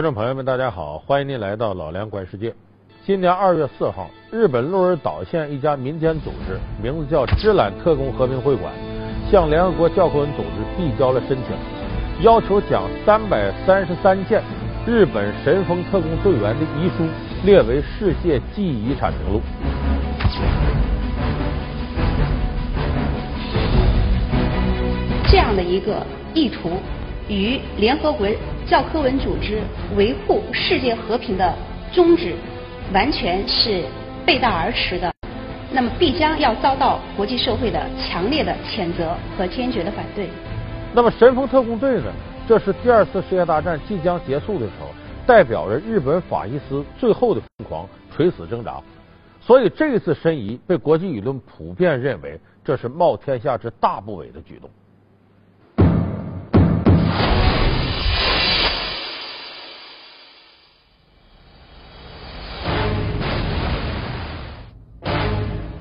观众朋友们，大家好，欢迎您来到老梁观世界。今年二月四号，日本鹿儿岛县一家民间组织，名字叫“知览特工和平会馆”，向联合国教科文组织递交了申请，要求将三百三十三件日本神风特工队员的遗书列为世界记忆遗产名录。这样的一个意图，与联合国教科文组织维护世界和平的宗旨完全是背道而驰的，那么必将要遭到国际社会的强烈的谴责和坚决的反对。那么神风特工队呢？这是第二次世界大战即将结束的时候，代表着日本法西斯最后的疯狂垂死挣扎。所以这一次申遗被国际舆论普遍认为这是冒天下之大不韪的举动。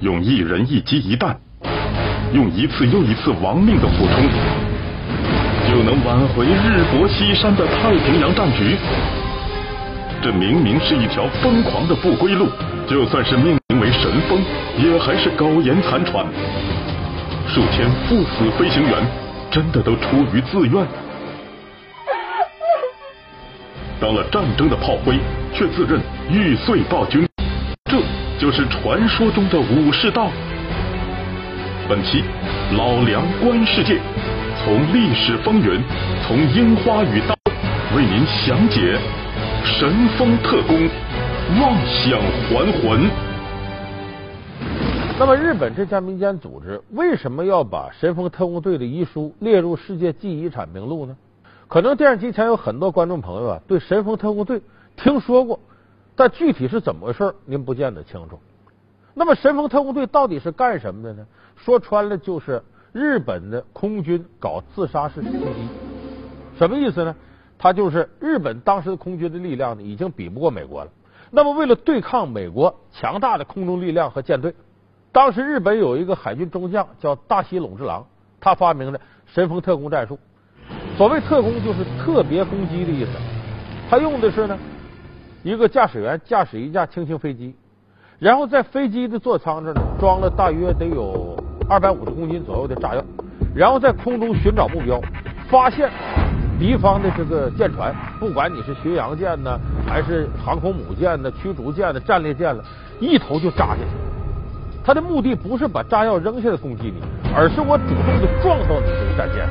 用一人一机一弹，用一次又一次亡命的俯冲，就能挽回日薄西山的太平洋战局。这明明是一条疯狂的不归路，就算是命名为神风，也还是苟延残喘。数千赴死飞行员，真的都出于自愿？当了战争的炮灰，却自认玉碎暴君，就是传说中的武士道。本期老梁观世界，从历史风云，从樱花与刀，为您详解神风特工妄想还魂。那么，日本这家民间组织为什么要把神风特工队的遗书列入世界记忆遗产名录呢？可能电视机前有很多观众朋友啊，对神风特工队听说过。但具体是怎么回事，您不见得清楚。那么神风特工队到底是干什么的呢？说穿了就是日本的空军搞自杀式袭击。什么意思呢？他就是日本当时的空军的力量呢，已经比不过美国了。那么为了对抗美国强大的空中力量和舰队，当时日本有一个海军中将叫大西隆之郎，他发明了神风特工战术。所谓特工，就是特别攻击的意思。他用的是呢。一个驾驶员驾驶一架轻型飞机，然后在飞机的座舱这呢装了大约得有二百五十公斤左右的炸药，然后在空中寻找目标，发现敌方的这个舰船，不管你是巡洋舰呢，还是航空母舰呢、驱逐舰的战列舰了，一头就扎下去。他的目的不是把炸药扔下来攻击你，而是我主动的撞到你这个战舰，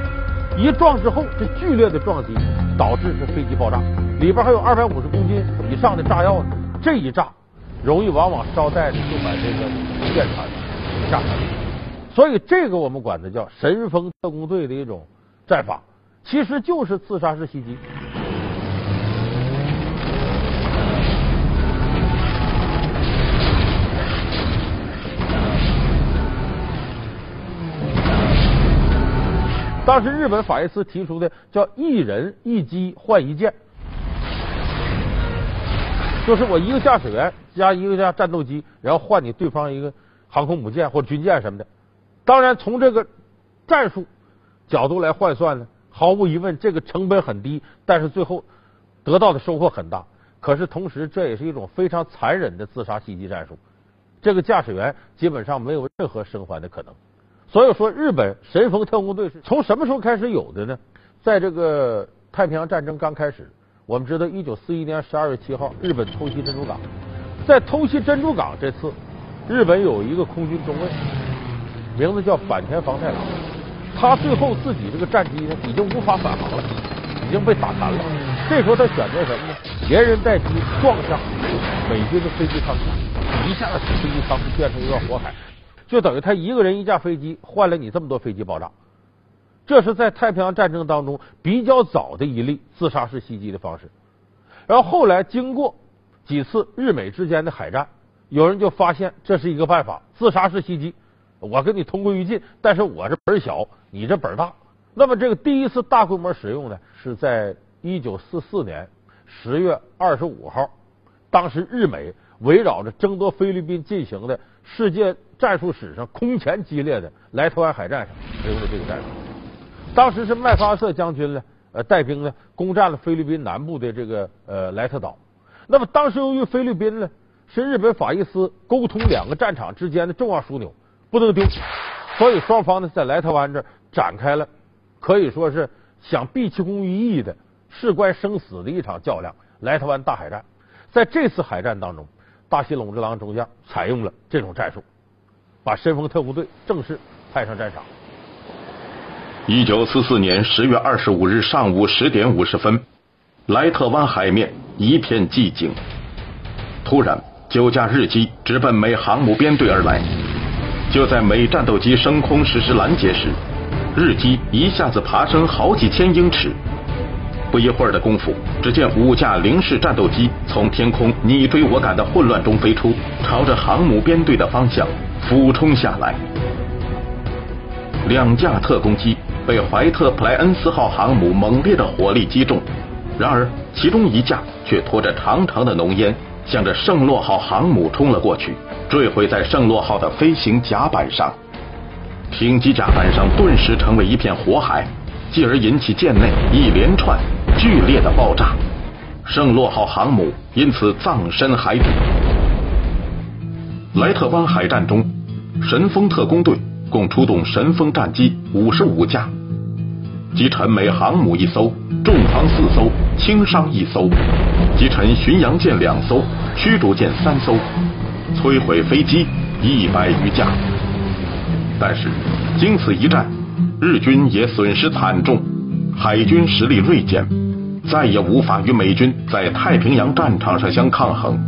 一撞之后，这剧烈的撞击导致这飞机爆炸。里边还有二百五十公斤以上的炸药呢，这一炸容易往往捎带着就把这个舰船炸沉。所以这个我们管它叫神风特工队的一种战法，其实就是自杀式袭击。当时日本法西斯提出的叫一人一机换一舰。就是我一个驾驶员加一个架战斗机，然后换你对方一个航空母舰或军舰什么的。当然，从这个战术角度来换算呢，毫无疑问这个成本很低，但是最后得到的收获很大。可是同时，这也是一种非常残忍的自杀袭击战术。这个驾驶员基本上没有任何生还的可能。所以说，日本神风特工队是从什么时候开始有的呢？在这个太平洋战争刚开始。我们知道，一九四一年十二月七号，日本偷袭珍珠港。在偷袭珍珠港这次，日本有一个空军中尉，名字叫坂田房太郎。他最后自己这个战机呢，已经无法返航了，已经被打残了。这时候他选择什么呢？连人带机撞向美军的飞机舱库，一下子飞机舱库变成一个火海，就等于他一个人一架飞机换了你这么多飞机爆炸。这是在太平洋战争当中比较早的一例自杀式袭击的方式，然后后来经过几次日美之间的海战，有人就发现这是一个办法，自杀式袭击，我跟你同归于尽，但是我这本小，你这本大。那么这个第一次大规模使用呢，是在一九四四年十月二十五号，当时日美围绕着争夺菲律宾进行的世界战术史上空前激烈的莱特湾海战上使用的这个战术。当时是麦克阿瑟将军呢，呃带兵呢攻占了菲律宾南部的这个呃莱特岛。那么当时由于菲律宾呢是日本法西斯沟通两个战场之间的重要枢纽，不能丢，所以双方呢在莱特湾这展开了可以说是想毕其功于一役的事关生死的一场较量——莱特湾大海战。在这次海战当中，大西隆之郎中将采用了这种战术，把神风特工队正式派上战场。一九四四年十月二十五日上午十点五十分，莱特湾海面一片寂静。突然，九架日机直奔美航母编队而来。就在美战斗机升空实施拦截时，日机一下子爬升好几千英尺。不一会儿的功夫，只见五架零式战斗机从天空你追我赶的混乱中飞出，朝着航母编队的方向俯冲下来。两架特攻机被怀特普莱恩斯号航母猛烈的火力击中，然而其中一架却拖着长长的浓烟，向着圣洛号航母冲了过去，坠毁在圣洛号的飞行甲板上。停机甲板上顿时成为一片火海，继而引起舰内一连串。剧烈的爆炸，圣洛号航母因此葬身海底。莱特湾海战中，神风特工队共出动神风战机五十五架，击沉美航母一艘，重航四艘，轻伤一艘；击沉巡洋舰两艘，驱逐舰三艘，摧毁飞机一百余架。但是，经此一战，日军也损失惨重，海军实力锐减。再也无法与美军在太平洋战场上相抗衡。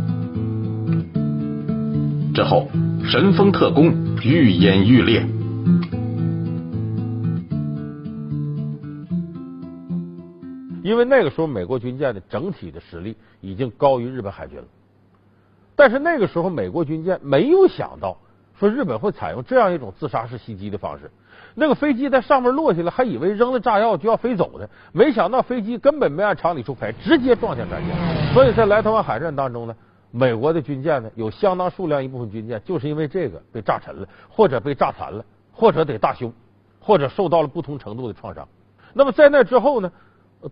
之后，神风特工愈演愈烈。因为那个时候美国军舰的整体的实力已经高于日本海军了，但是那个时候美国军舰没有想到说日本会采用这样一种自杀式袭击的方式。那个飞机在上面落下来，还以为扔了炸药就要飞走呢，没想到飞机根本没按常理出牌，直接撞向战舰。所以在莱特湾海战当中呢，美国的军舰呢有相当数量一部分军舰就是因为这个被炸沉了，或者被炸残了，或者得大修，或者受到了不同程度的创伤。那么在那之后呢，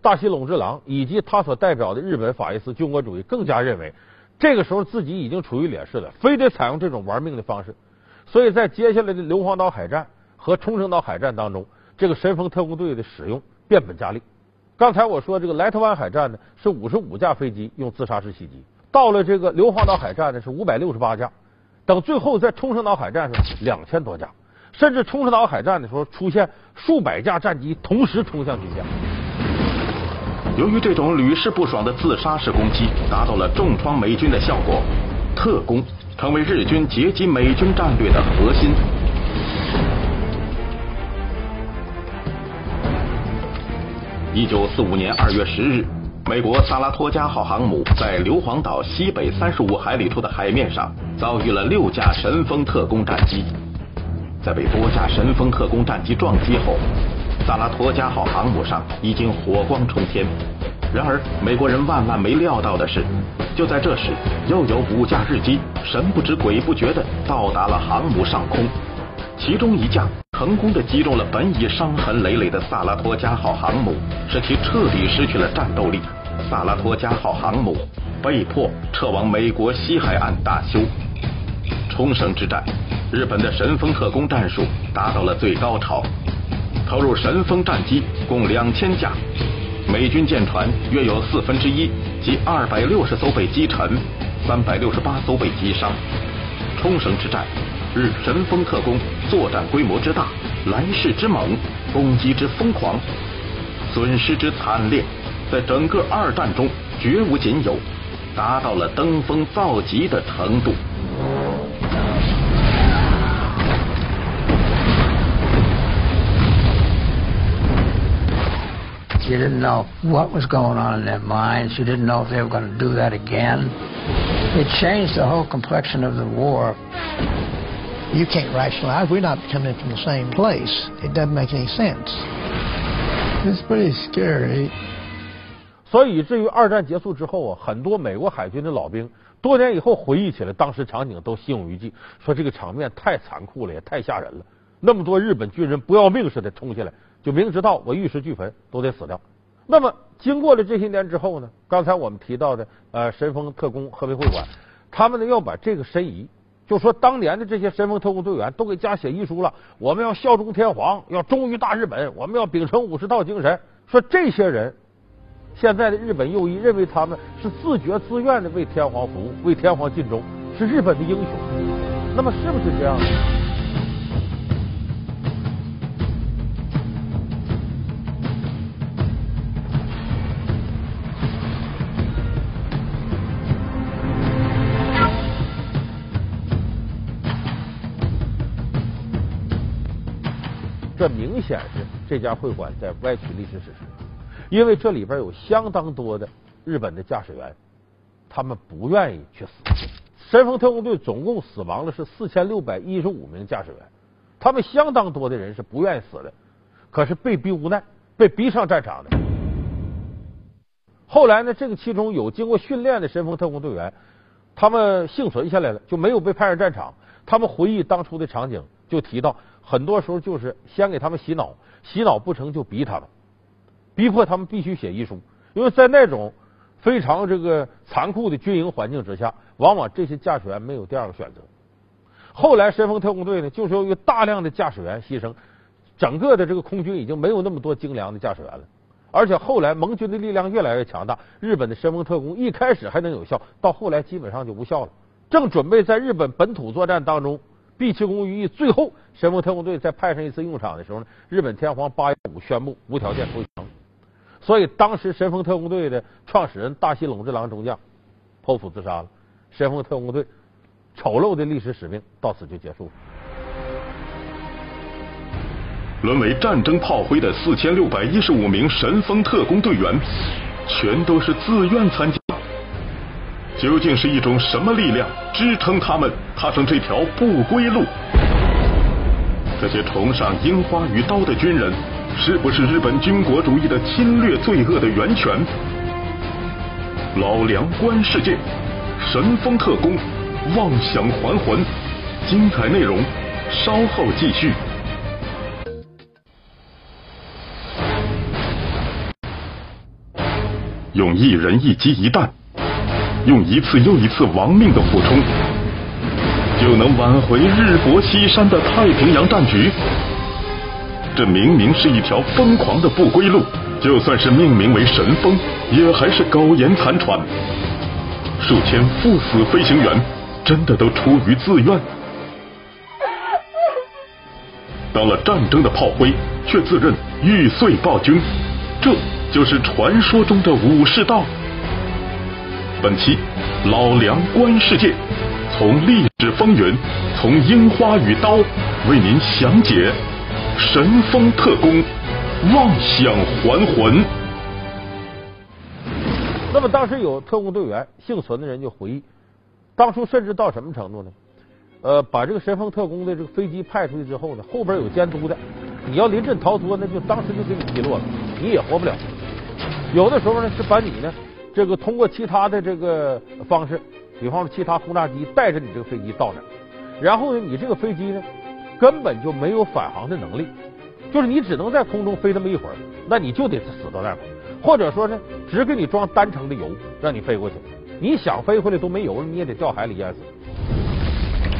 大西隆之郎以及他所代表的日本法西斯军国主义更加认为，这个时候自己已经处于劣势了，非得采用这种玩命的方式。所以在接下来的硫磺岛海战。和冲绳岛海战当中，这个神风特工队的使用变本加厉。刚才我说这个莱特湾海战呢，是五十五架飞机用自杀式袭击；到了这个硫磺岛海战呢，是五百六十八架。等最后在冲绳岛海战上，两千多架，甚至冲绳岛海战的时候出现数百架战机同时冲向军舰。由于这种屡试不爽的自杀式攻击达到了重创美军的效果，特工成为日军截击美军战略的核心。一九四五年二月十日，美国萨拉托加号航母在硫磺岛西北三十五海里处的海面上遭遇了六架神风特工战机。在被多架神风特工战机撞击后，萨拉托加号航母上已经火光冲天。然而，美国人万万没料到的是，就在这时，又有五架日机神不知鬼不觉地到达了航母上空。其中一架成功的击中了本已伤痕累累的萨拉托加号航母，使其彻底失去了战斗力。萨拉托加号航母被迫撤往美国西海岸大修。冲绳之战，日本的神风特工战术达到了最高潮，投入神风战机共两千架，美军舰船约有四分之一，即二百六十艘被击沉，三百六十八艘被击伤。冲绳之战。日神风特工作战规模之大，来势之猛，攻击之疯狂，损失之惨烈，在整个二战中绝无仅有，达到了登峰造极的程度。You didn't know what was going on in their minds. You didn't know if they were going to do that again. It changed the whole complexion of the war. You can't rationalize. We're not coming from the same place. It doesn't make any sense. It's pretty scary. 所以，以至于二战结束之后啊，很多美国海军的老兵多年以后回忆起来当时场景，都心有余悸，说这个场面太残酷了，也太吓人了。那么多日本军人不要命似的冲下来，就明知道我玉石俱焚，都得死掉。那么，经过了这些年之后呢？刚才我们提到的呃神风特工合肥会馆，他们呢要把这个申遗，就说当年的这些神风特工队员都给家写遗书了，我们要效忠天皇，要忠于大日本，我们要秉承武士道精神。说这些人，现在的日本右翼认为他们是自觉自愿的为天皇服务，为天皇尽忠，是日本的英雄。那么是不是这样？这明显是这家会馆在歪曲历史史实，因为这里边有相当多的日本的驾驶员，他们不愿意去死。神风特工队总共死亡了是四千六百一十五名驾驶员，他们相当多的人是不愿意死的，可是被逼无奈，被逼上战场的。后来呢，这个其中有经过训练的神风特工队员，他们幸存下来了，就没有被派上战场。他们回忆当初的场景，就提到。很多时候就是先给他们洗脑，洗脑不成就逼他们，逼迫他们必须写遗书。因为在那种非常这个残酷的军营环境之下，往往这些驾驶员没有第二个选择。后来神风特工队呢，就是由于大量的驾驶员牺牲，整个的这个空军已经没有那么多精良的驾驶员了。而且后来盟军的力量越来越强大，日本的神风特工一开始还能有效，到后来基本上就无效了。正准备在日本本土作战当中。毕其功于一，最后神风特工队再派上一次用场的时候呢，日本天皇八月五宣布无条件投降，所以当时神风特工队的创始人大西隆之郎中将剖腹自杀了，神风特工队丑陋的历史使命到此就结束了。沦为战争炮灰的四千六百一十五名神风特工队员，全都是自愿参加。究竟是一种什么力量支撑他们踏上这条不归路？这些崇尚樱花与刀的军人，是不是日本军国主义的侵略罪恶的源泉？老梁观世界，神风特工，妄想还魂，精彩内容稍后继续。用一人一机一弹。用一次又一次亡命的俯冲，就能挽回日薄西山的太平洋战局？这明明是一条疯狂的不归路，就算是命名为神风，也还是苟延残喘。数千赴死飞行员，真的都出于自愿？当了战争的炮灰，却自认玉碎暴君，这就是传说中的武士道？本期老梁观世界，从历史风云，从樱花与刀，为您详解神风特工妄想还魂。那么当时有特工队员幸存的人就回忆，当初甚至到什么程度呢？呃，把这个神风特工的这个飞机派出去之后呢，后边有监督的，你要临阵逃脱，那就当时就给你击落了，你也活不了。有的时候呢，是把你呢。这个通过其他的这个方式，比方说其他轰炸机带着你这个飞机到那，然后呢，你这个飞机呢根本就没有返航的能力，就是你只能在空中飞那么一会儿，那你就得死到那儿，或者说呢，只给你装单程的油让你飞过去，你想飞回来都没油了，你也得掉海里淹死。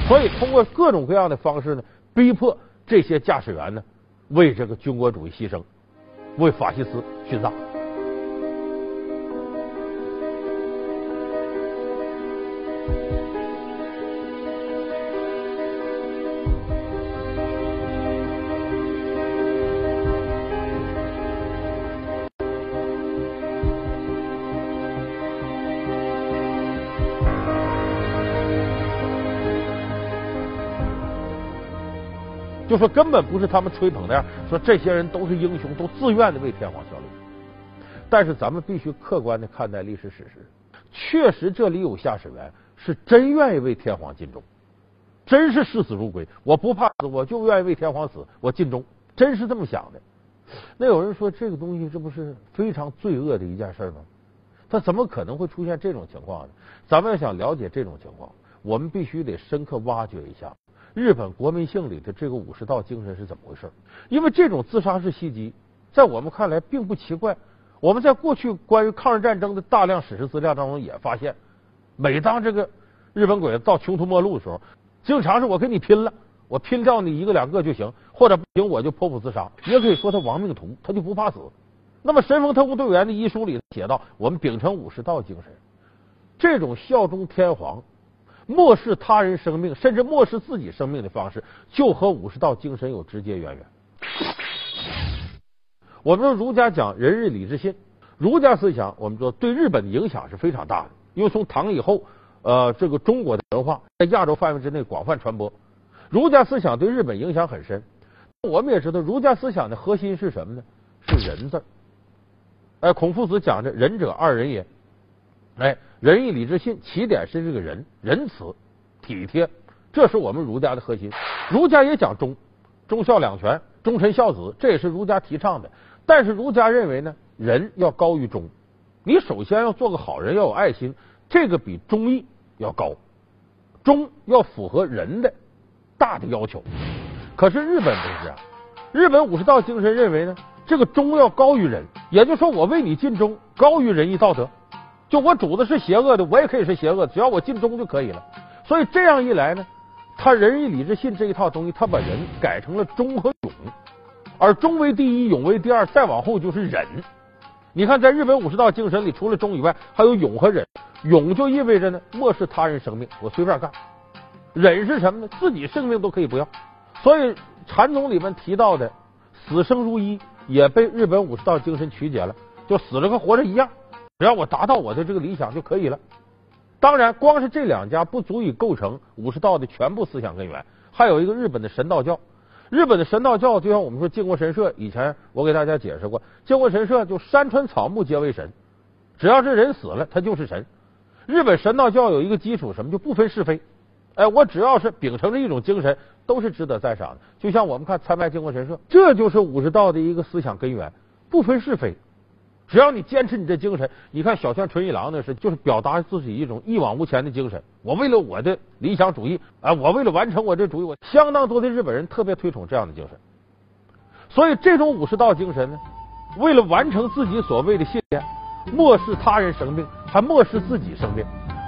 所以通过各种各样的方式呢，逼迫这些驾驶员呢为这个军国主义牺牲，为法西斯殉葬。就说根本不是他们吹捧那样，说这些人都是英雄，都自愿的为天皇效力。但是咱们必须客观的看待历史史实，确实这里有驾驶员是真愿意为天皇尽忠，真是视死如归。我不怕死，我就愿意为天皇死，我尽忠，真是这么想的。那有人说这个东西这不是非常罪恶的一件事吗？他怎么可能会出现这种情况呢？咱们要想了解这种情况，我们必须得深刻挖掘一下。日本国民性里的这个武士道精神是怎么回事？因为这种自杀式袭击，在我们看来并不奇怪。我们在过去关于抗日战争的大量史实资料当中也发现，每当这个日本鬼子到穷途末路的时候，经常是我跟你拼了，我拼掉你一个两个就行，或者不行我就剖腹自杀，也可以说他亡命徒，他就不怕死。那么神风特工队员的遗书里写道：我们秉承武士道精神，这种效忠天皇、漠视他人生命，甚至漠视自己生命的方式，就和武士道精神有直接渊源。我们说儒家讲仁义礼智信，儒家思想我们说对日本的影响是非常大的，因为从唐以后，呃，这个中国的文化在亚洲范围之内广泛传播，儒家思想对日本影响很深。我们也知道，儒家思想的核心是什么呢？是仁字。哎，孔夫子讲的“仁者二人也”，哎，仁义礼智信，起点是这个仁，仁慈、体贴，这是我们儒家的核心。儒家也讲忠，忠孝两全，忠臣孝子，这也是儒家提倡的。但是儒家认为呢，仁要高于忠。你首先要做个好人，要有爱心，这个比忠义要高。忠要符合人的大的要求。可是日本不是啊，日本武士道精神认为呢，这个忠要高于仁，也就是说，我为你尽忠，高于仁义道德。就我主子是邪恶的，我也可以是邪恶，只要我尽忠就可以了。所以这样一来呢，他仁义礼智信这一套东西，他把人改成了忠和勇。而忠为第一，勇为第二，再往后就是忍。你看，在日本武士道精神里，除了忠以外，还有勇和忍。勇就意味着呢，漠视他人生命，我随便干；忍是什么呢？自己生命都可以不要。所以禅宗里面提到的死生如一，也被日本武士道精神曲解了，就死了和活着一样，只要我达到我的这个理想就可以了。当然，光是这两家不足以构成武士道的全部思想根源，还有一个日本的神道教。日本的神道教就像我们说靖国神社，以前我给大家解释过，靖国神社就山川草木皆为神，只要是人死了，他就是神。日本神道教有一个基础，什么就不分是非，哎，我只要是秉承着一种精神，都是值得赞赏的。就像我们看参拜靖国神社，这就是武士道的一个思想根源，不分是非。只要你坚持你这精神，你看小泉纯一郎那是就是表达自己一种一往无前的精神。我为了我的理想主义啊，我为了完成我这主义，我相当多的日本人特别推崇这样的精神。所以这种武士道精神呢，为了完成自己所谓的信念，漠视他人生命，还漠视自己生命，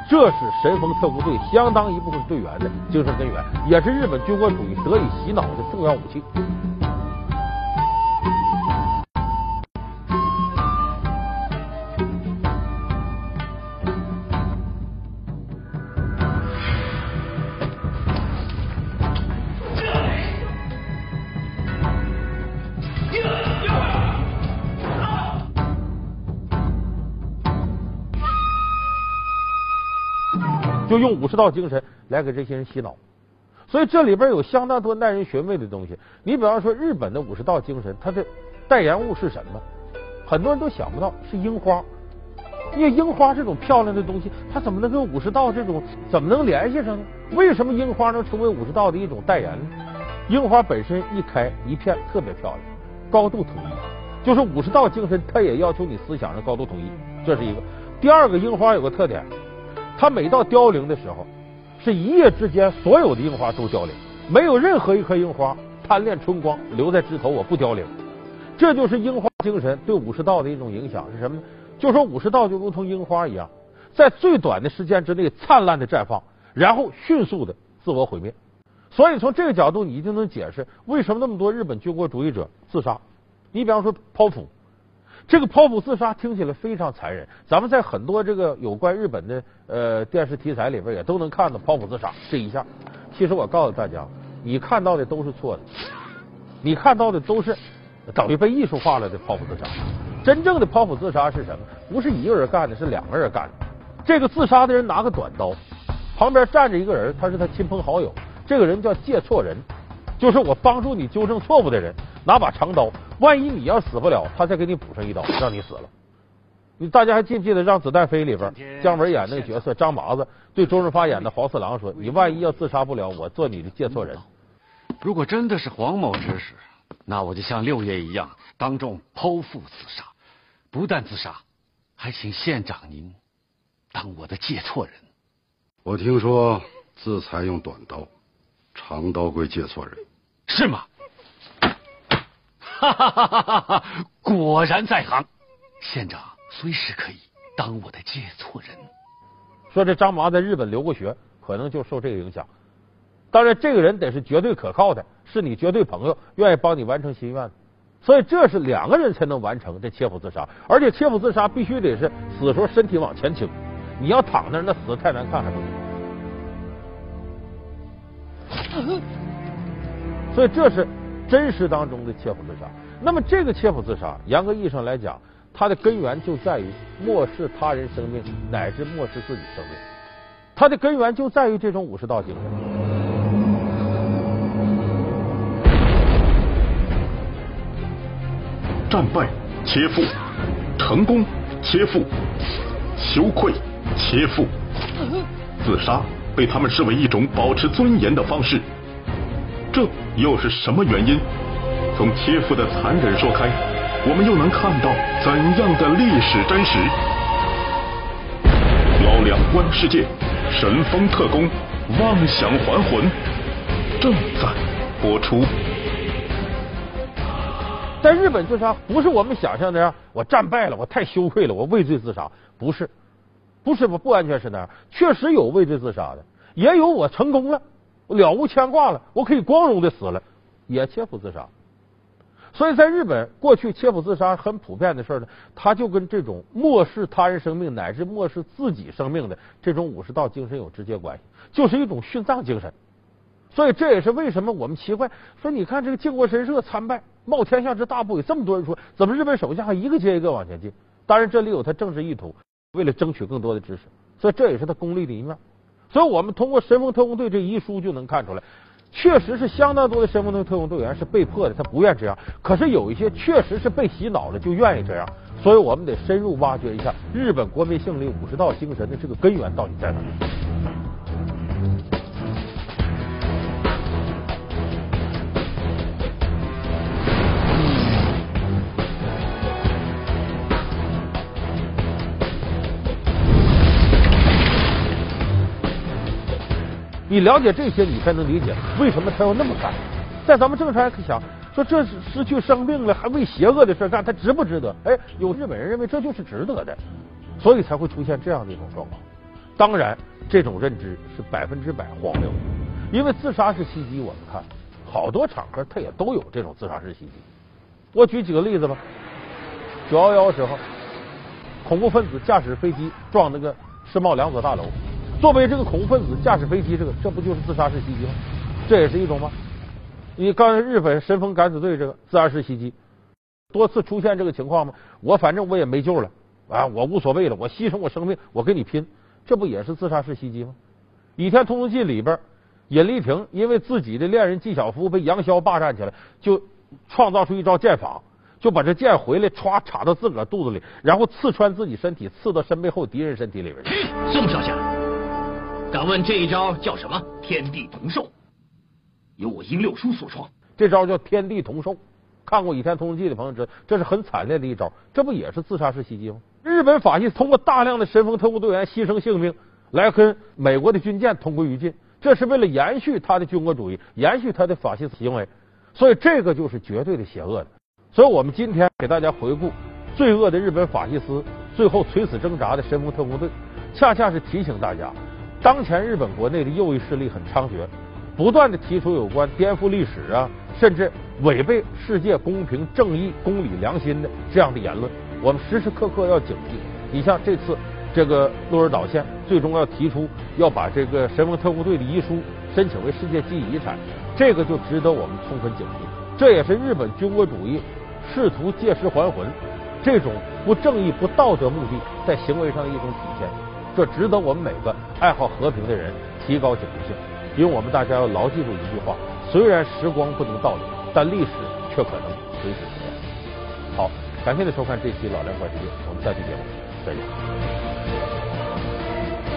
这是神风特工队相当一部分队员的精神根源，也是日本军国主义得以洗脑的重要武器。就用武士道精神来给这些人洗脑，所以这里边有相当多耐人寻味的东西。你比方说日本的武士道精神，它的代言物是什么？很多人都想不到是樱花，因为樱花这种漂亮的东西，它怎么能跟武士道这种怎么能联系上呢？为什么樱花能成为武士道的一种代言呢？樱花本身一开一片特别漂亮，高度统一，就是武士道精神，它也要求你思想上高度统一，这是一个。第二个，樱花有个特点。它每到凋零的时候，是一夜之间所有的樱花都凋零，没有任何一颗樱花贪恋春光留在枝头，我不凋零。这就是樱花精神对武士道的一种影响是什么呢？就说武士道就如同樱花一样，在最短的时间之内灿烂的绽放，然后迅速的自我毁灭。所以从这个角度，你一定能解释为什么那么多日本军国主义者自杀。你比方说剖腹。这个剖腹自杀听起来非常残忍，咱们在很多这个有关日本的呃电视题材里边也都能看到剖腹自杀这一下。其实我告诉大家，你看到的都是错的，你看到的都是等于被艺术化了的剖腹自杀。真正的剖腹自杀是什么？不是一个人干的，是两个人干的。这个自杀的人拿个短刀，旁边站着一个人，他是他亲朋好友，这个人叫借错人，就是我帮助你纠正错误的人。拿把长刀，万一你要死不了，他再给你补上一刀，让你死了。你大家还记不记得《让子弹飞》里边姜文演那个角色张麻子对周润发演的黄四郎说：“你万一要自杀不了，我做你的借错人。”如果真的是黄某指使，那我就像六爷一样，当众剖腹自杀。不但自杀，还请县长您当我的借错人。我听说自裁用短刀，长刀归借错人，是吗？哈哈哈哈哈！果然在行，县长随时可以当我的接错人。说这张麻在日本留过学，可能就受这个影响。当然，这个人得是绝对可靠的，是你绝对朋友，愿意帮你完成心愿。所以这是两个人才能完成这切腹自杀，而且切腹自杀必须得是死的时候身体往前倾，你要躺那那死的太难看还不行。所以这是真实当中的切腹自杀。那么这个切腹自杀，严格意义上来讲，它的根源就在于漠视他人生命，乃至漠视自己生命。它的根源就在于这种武士道精神。战败切腹，成功切腹，羞愧切腹，自杀被他们视为一种保持尊严的方式。这又是什么原因？从切腹的残忍说开，我们又能看到怎样的历史真实？老两观世界，神风特工，妄想还魂，正在播出。在日本自杀不是我们想象那样，我战败了，我太羞愧了，我畏罪自杀，不是，不是不不完全是那样，确实有畏罪自杀的，也有我成功了，了无牵挂了，我可以光荣的死了，也切腹自杀。所以在日本，过去切腹自杀很普遍的事呢，它就跟这种漠视他人生命乃至漠视自己生命的这种武士道精神有直接关系，就是一种殉葬精神。所以这也是为什么我们奇怪说，你看这个靖国神社参拜。冒天下之大不韪，这么多人说，怎么日本手下还一个接一个往前进？当然，这里有他政治意图，为了争取更多的支持，所以这也是他功利的一面。所以我们通过神风特工队这遗书就能看出来，确实是相当多的神风特工队员是被迫的，他不愿这样。可是有一些确实是被洗脑了，就愿意这样。所以我们得深入挖掘一下日本国民性里武士道精神的这个根源到底在哪你了解这些，你才能理解为什么他要那么干。在咱们正常人想，说这是失去生命了，还为邪恶的事干，他值不值得？哎，有日本人认为这就是值得的，所以才会出现这样的一种状况。当然，这种认知是百分之百荒谬的，因为自杀式袭击，我们看好多场合他也都有这种自杀式袭击。我举几个例子吧。九幺幺时候，恐怖分子驾驶飞机撞那个世贸两所大楼。作为这个恐怖分子驾驶飞机，这个这不就是自杀式袭击吗？这也是一种吗？你刚才日本神风敢死队这个自杀式袭击，多次出现这个情况吗？我反正我也没救了啊，我无所谓了，我牺牲我生命，我跟你拼，这不也是自杀式袭击吗？《倚天屠龙记》里边，尹丽萍因为自己的恋人纪晓芙被杨逍霸占起来，就创造出一招剑法，就把这剑回来歘插到自个儿肚子里，然后刺穿自己身体，刺到身背后敌人身体里边去。宋少侠。敢问这一招叫什么？天地同寿，由我殷六叔所创。这招叫天地同寿。看过《倚天屠龙记》的朋友知道，这是很惨烈的一招。这不也是自杀式袭击吗？日本法系通过大量的神风特工队员牺牲性命，来跟美国的军舰同归于尽，这是为了延续他的军国主义，延续他的法西斯行为。所以这个就是绝对的邪恶的。所以我们今天给大家回顾罪恶的日本法西斯最后垂死挣扎的神风特工队，恰恰是提醒大家。当前日本国内的右翼势力很猖獗，不断的提出有关颠覆历史啊，甚至违背世界公平正义、公理良心的这样的言论，我们时时刻刻要警惕。你像这次这个鹿儿岛县最终要提出要把这个神风特工队的遗书申请为世界记忆遗产，这个就值得我们充分警惕。这也是日本军国主义试图借尸还魂这种不正义、不道德目的在行为上的一种体现。这值得我们每个爱好和平的人提高警惕性，因为我们大家要牢记住一句话：虽然时光不能倒流，但历史却可能随时重演。好，感谢您收看这期《老梁观世界》，我们下期节目再见。